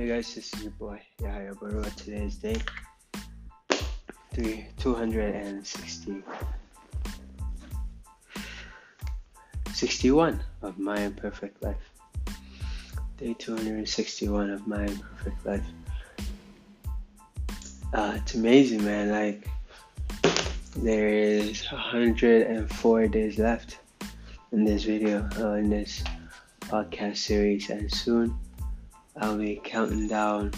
Hey guys, this is your boy Yahya Baruwa. Today is day three, 260, 61 of my imperfect life. Day 261 of my imperfect life. Uh, it's amazing, man. Like, there is 104 days left in this video, uh, in this podcast series, and soon I'll be counting down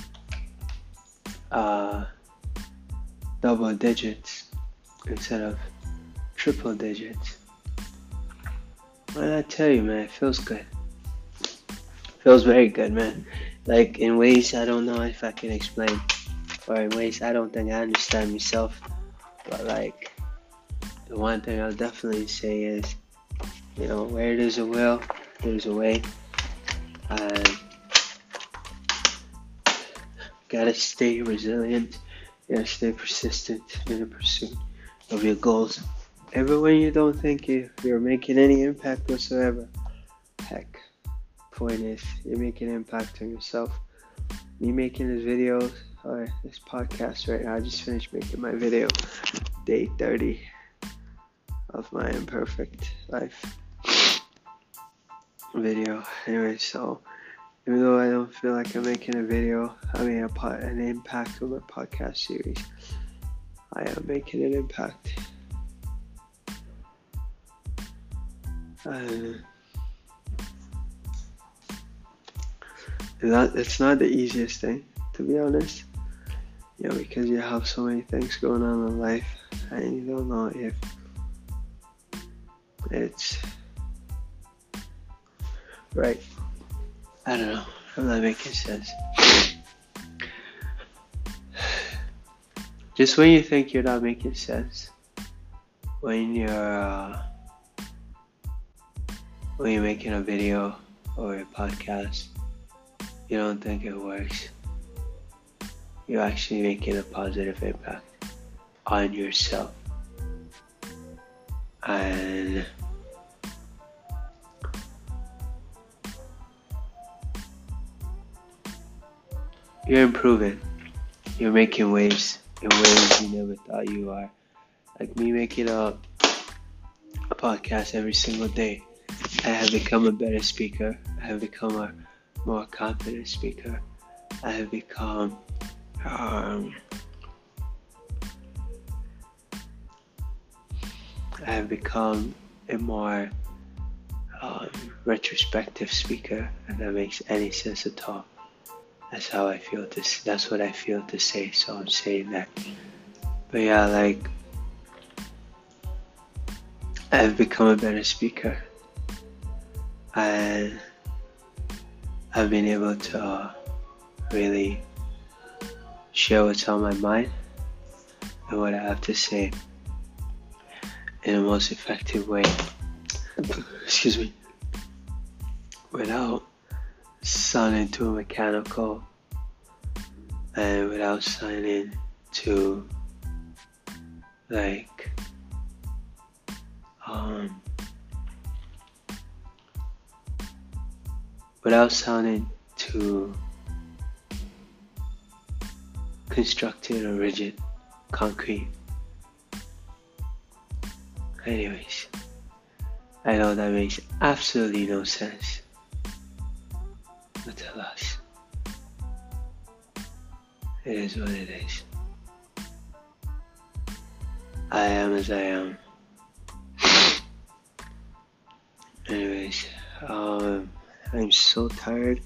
uh, double digits instead of triple digits. Did I tell you, man? It feels good. Feels very good, man. Like in ways I don't know if I can explain, or in ways I don't think I understand myself. But like, the one thing I'll definitely say is, you know, where there's a will, there's a way. And gotta stay resilient, you gotta stay persistent in the pursuit of your goals. Even when you don't think you, you're making any impact whatsoever. Heck, point is, you're making an impact on yourself. Me making this video, or this podcast right now, I just finished making my video, day 30 of my imperfect life video. Anyway, so even though I don't feel like I'm making a video, I mean a an impact on my podcast series, I am making an impact. Uh, that it's not the easiest thing, to be honest. You know, because you have so many things going on in life, and you don't know if it's right. I don't know. I'm not making sense. Just when you think you're not making sense, when you're uh, when you're making a video or a podcast, you don't think it works. You're actually making a positive impact on yourself. And you're improving. You're making waves in ways you never thought you are. Like me making a, a podcast every single day. I have become a better speaker. I have become a more confident speaker. I have become um, I have become a more um, retrospective speaker, and that makes any sense at all. That's how I feel to. That's what I feel to say. So I'm saying that. But yeah, like I've become a better speaker, and I've been able to uh, really share what's on my mind and what I have to say in the most effective way. Excuse me. Without sounding too mechanical and without sounding too like um without sounding too constructed or rigid, concrete. Anyways, I know that makes absolutely no sense. It is what it is. I am as I am. Anyways, um, I'm so tired.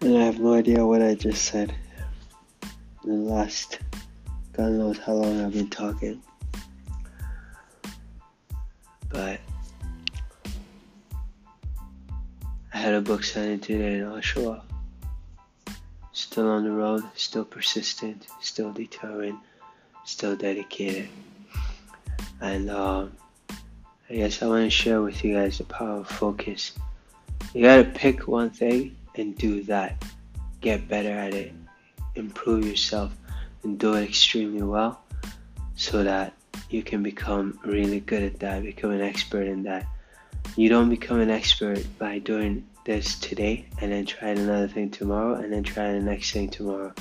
And I have no idea what I just said. The last, God knows how long I've been talking. But I had a book signing today in Oshawa. Still on the road, still persistent, still determined, still dedicated. And um, I guess I want to share with you guys the power of focus. You gotta pick one thing and do that. Get better at it, improve yourself, and do it extremely well so that you can become really good at that, become an expert in that. You don't become an expert by doing this today and then try another thing tomorrow and then try the next thing tomorrow.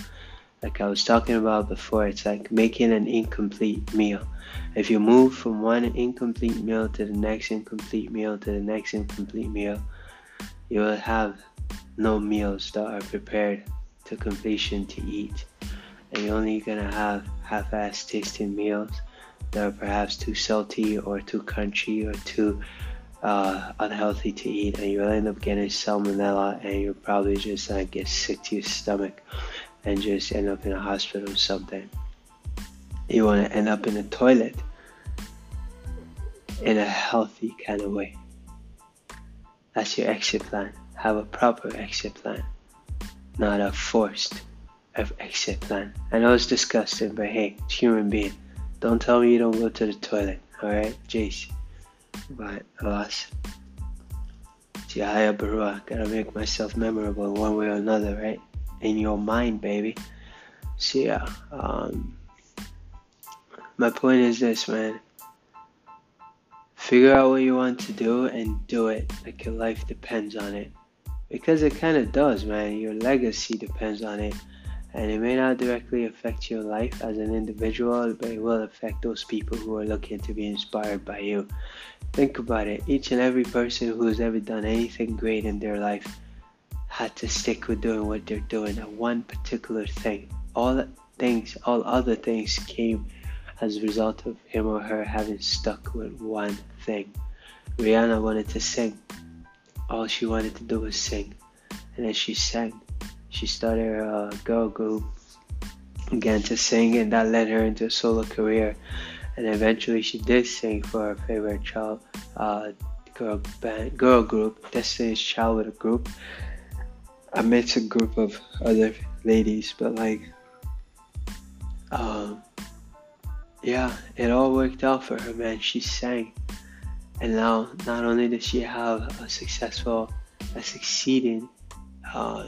Like I was talking about before, it's like making an incomplete meal. If you move from one incomplete meal to the next incomplete meal to the next incomplete meal, you will have no meals that are prepared to completion to eat. And you're only gonna have half-ass tasting meals that are perhaps too salty or too crunchy or too uh, unhealthy to eat, and you'll end up getting salmonella, and you'll probably just like get sick to your stomach and just end up in a hospital or something. You want to end up in a toilet in a healthy kind of way. That's your exit plan. Have a proper exit plan, not a forced exit plan. I know it's disgusting, but hey, it's human being. Don't tell me you don't go to the toilet, alright, Jace? But alas, Yahya Baruwa, gotta make myself memorable one way or another, right? In your mind, baby. So yeah, um, my point is this, man. Figure out what you want to do and do it like your life depends on it. Because it kind of does, man. Your legacy depends on it and it may not directly affect your life as an individual, but it will affect those people who are looking to be inspired by you. Think about it. Each and every person who has ever done anything great in their life had to stick with doing what they're doing at one particular thing. All things, all other things came as a result of him or her having stuck with one thing. Rihanna wanted to sing. All she wanted to do was sing. And then she sang she started a girl group, began to sing, and that led her into a solo career. And eventually, she did sing for her favorite child uh, girl band, girl group, Destiny's Child group. I met a group of other ladies, but like, um, yeah, it all worked out for her, man. She sang, and now not only does she have a successful, a succeeding uh,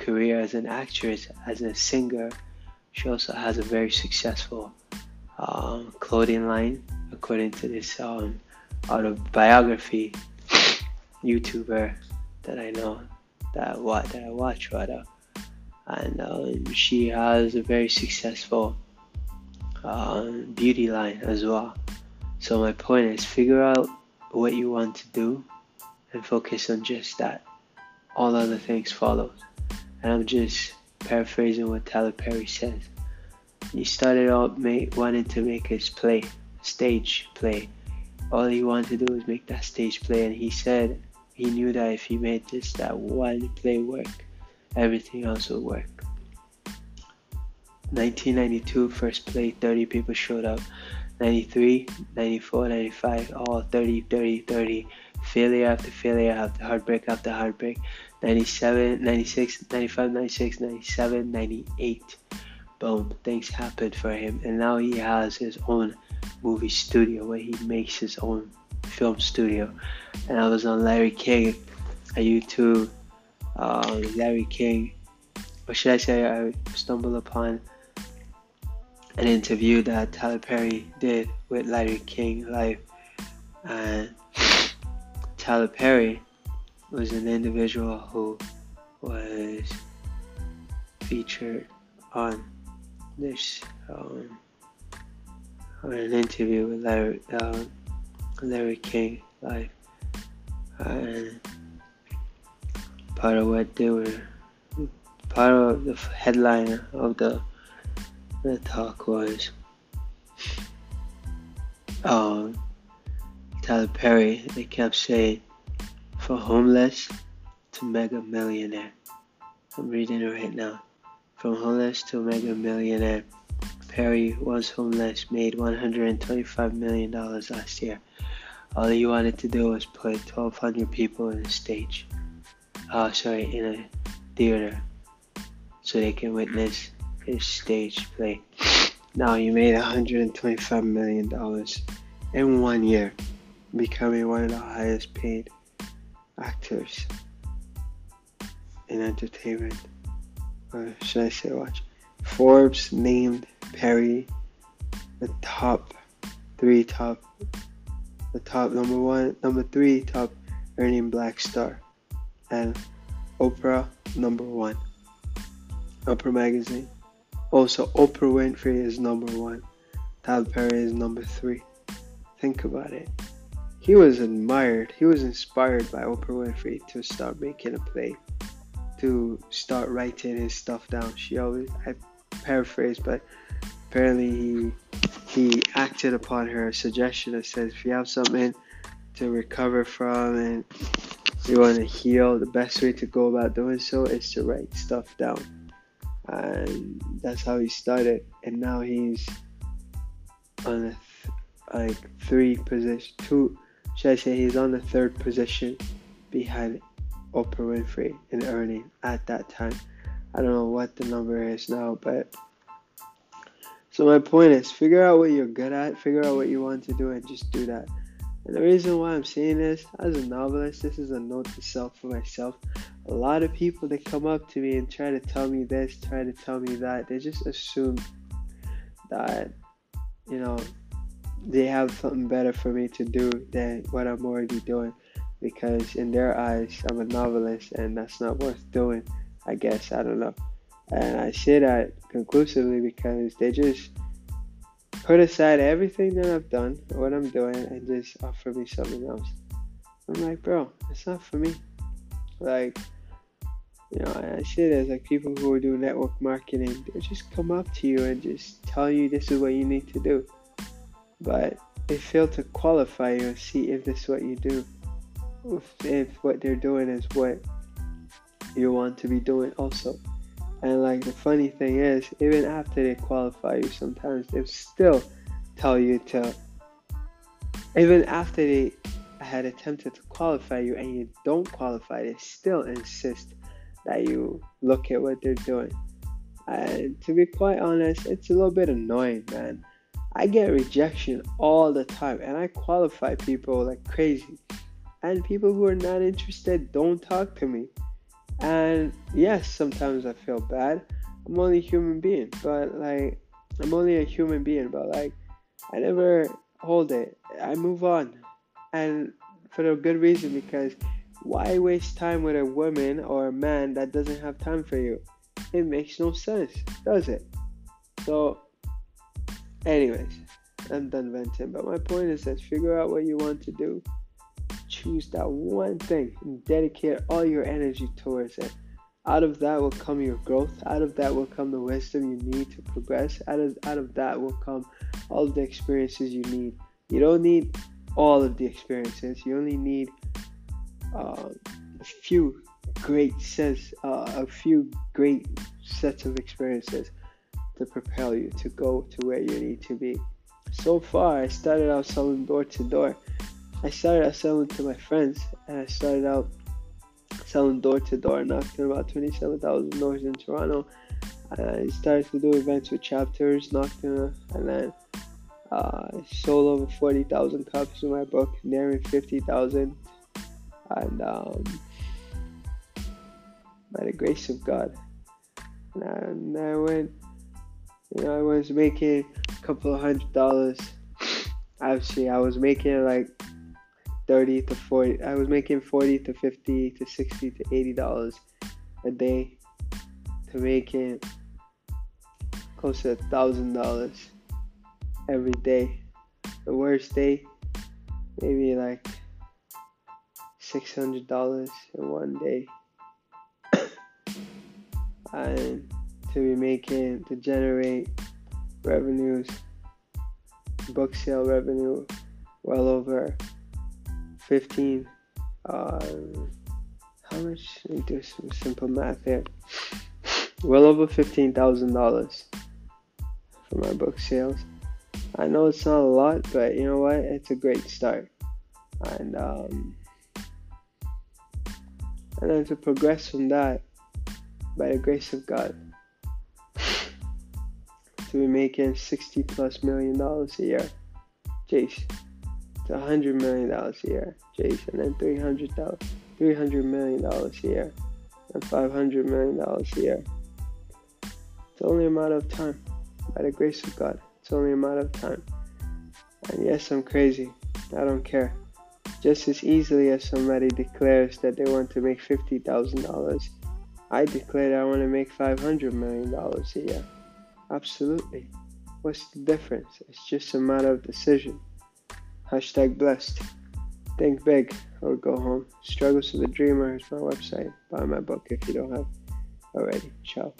career as an actress, as a singer. She also has a very successful um, clothing line, according to this um, autobiography YouTuber that I know that what that I watch rather, and um, she has a very successful um, beauty line as well. So my point is, figure out what you want to do and focus on just that. All other things follow and I'm just paraphrasing what Tyler Perry says. He started out make, wanting to make his play, stage play. All he wanted to do was make that stage play, and he said he knew that if he made this that one play work, everything else would work. 1992 first play, 30 people showed up. 93, 94, 95, all 30, 30, 30. Failure after failure after heartbreak after heartbreak. 97, 96, 95, 96, 97, 98. Boom, things happened for him. And now he has his own movie studio where he makes his own film studio. And I was on Larry King, a YouTube, uh, Larry King, or should I say, I stumbled upon an interview that Tyler Perry did with Larry King live. And Tyler Perry was an individual who was featured on this um, on an interview with Larry, uh, Larry King live, and part of what they were, part of the headline of the the talk was um, Tyler Perry. They kept saying for homeless to mega millionaire. I'm reading it right now. From homeless to mega millionaire. Perry was homeless, made $125 million last year. All he wanted to do was put 1,200 people in a stage. Oh, sorry, in a theater. So they can witness his stage play. Now he made $125 million in one year, becoming one of the highest paid actors in entertainment. Or should I say watch? Forbes named Perry the top three top the top number one number three top earning black star and Oprah number one. Oprah magazine. Also, Oprah Winfrey is number one. Tyler Perry is number three. Think about it. He was admired, he was inspired by Oprah Winfrey to start making a play, to start writing his stuff down. She always, I paraphrase, but apparently he he acted upon her suggestion that says if you have something to recover from and you want to heal, the best way to go about doing so is to write stuff down. And that's how he started. And now he's on a th- like three position, two, should I say he's on the third position behind Oprah Winfrey in earning at that time. I don't know what the number is now, but so my point is figure out what you're good at, figure out what you want to do and just do that. And the reason why I'm saying this, as a novelist, this is a note to self for myself. A lot of people that come up to me and try to tell me this, try to tell me that. They just assume that, you know, they have something better for me to do than what I'm already doing. Because in their eyes, I'm a novelist and that's not worth doing. I guess, I don't know. And I say that conclusively because they just put aside everything that I've done, what I'm doing, and just offer me something else. I'm like, bro, it's not for me. Like, you know, I see as like people who doing network marketing, they just come up to you and just tell you this is what you need to do. But they fail to qualify you and see if this is what you do. If, if what they're doing is what you want to be doing also. And like the funny thing is, even after they qualify you, sometimes they still tell you to. Even after they had attempted to qualify you and you don't qualify, they still insist that you look at what they're doing. And to be quite honest, it's a little bit annoying, man. I get rejection all the time, and I qualify people like crazy. And people who are not interested don't talk to me. And yes, sometimes I feel bad. I'm only a human being, but like, I'm only a human being, but like, I never hold it. I move on. And for a good reason because why waste time with a woman or a man that doesn't have time for you? It makes no sense, does it? So, anyways, I'm done venting. But my point is that figure out what you want to do choose that one thing and dedicate all your energy towards it. Out of that will come your growth. Out of that will come the wisdom you need to progress. Out of, out of that will come all the experiences you need. You don't need all of the experiences. You only need uh, a few great sets, uh, a few great sets of experiences to propel you to go to where you need to be. So far, I started out selling door to door. I started out selling to my friends, and I started out selling door to door, knocking about 27,000 doors in Toronto. I started to do events with chapters, knocking, and then uh, sold over 40,000 copies of my book, nearing 50,000. And um, by the grace of God, and I went, you know, I was making a couple of hundred dollars. Obviously, I was making like 30 to 40 i was making 40 to 50 to 60 to 80 dollars a day to making close to a thousand dollars every day the worst day maybe like six hundred dollars in one day and to be making to generate revenues book sale revenue well over 15 uh, how much? Let me do some simple math here. Well over $15000 for my book sales. I know it's not a lot but you know what? It's a great start. And um, and then to progress from that by the grace of god to be making 60 plus million dollars a year jeez to 100 million dollars a year, Jason, and 300 300 million dollars a year, and 500 million dollars a year. It's only a matter of time, by the grace of God. It's only a matter of time. And yes, I'm crazy. I don't care. Just as easily as somebody declares that they want to make $50,000, I declare that I want to make $500 million a year. Absolutely. What's the difference? It's just a matter of decision. Hashtag blessed. Think big or go home. Struggles of the Dreamer is my website. Buy my book if you don't have already. Ciao.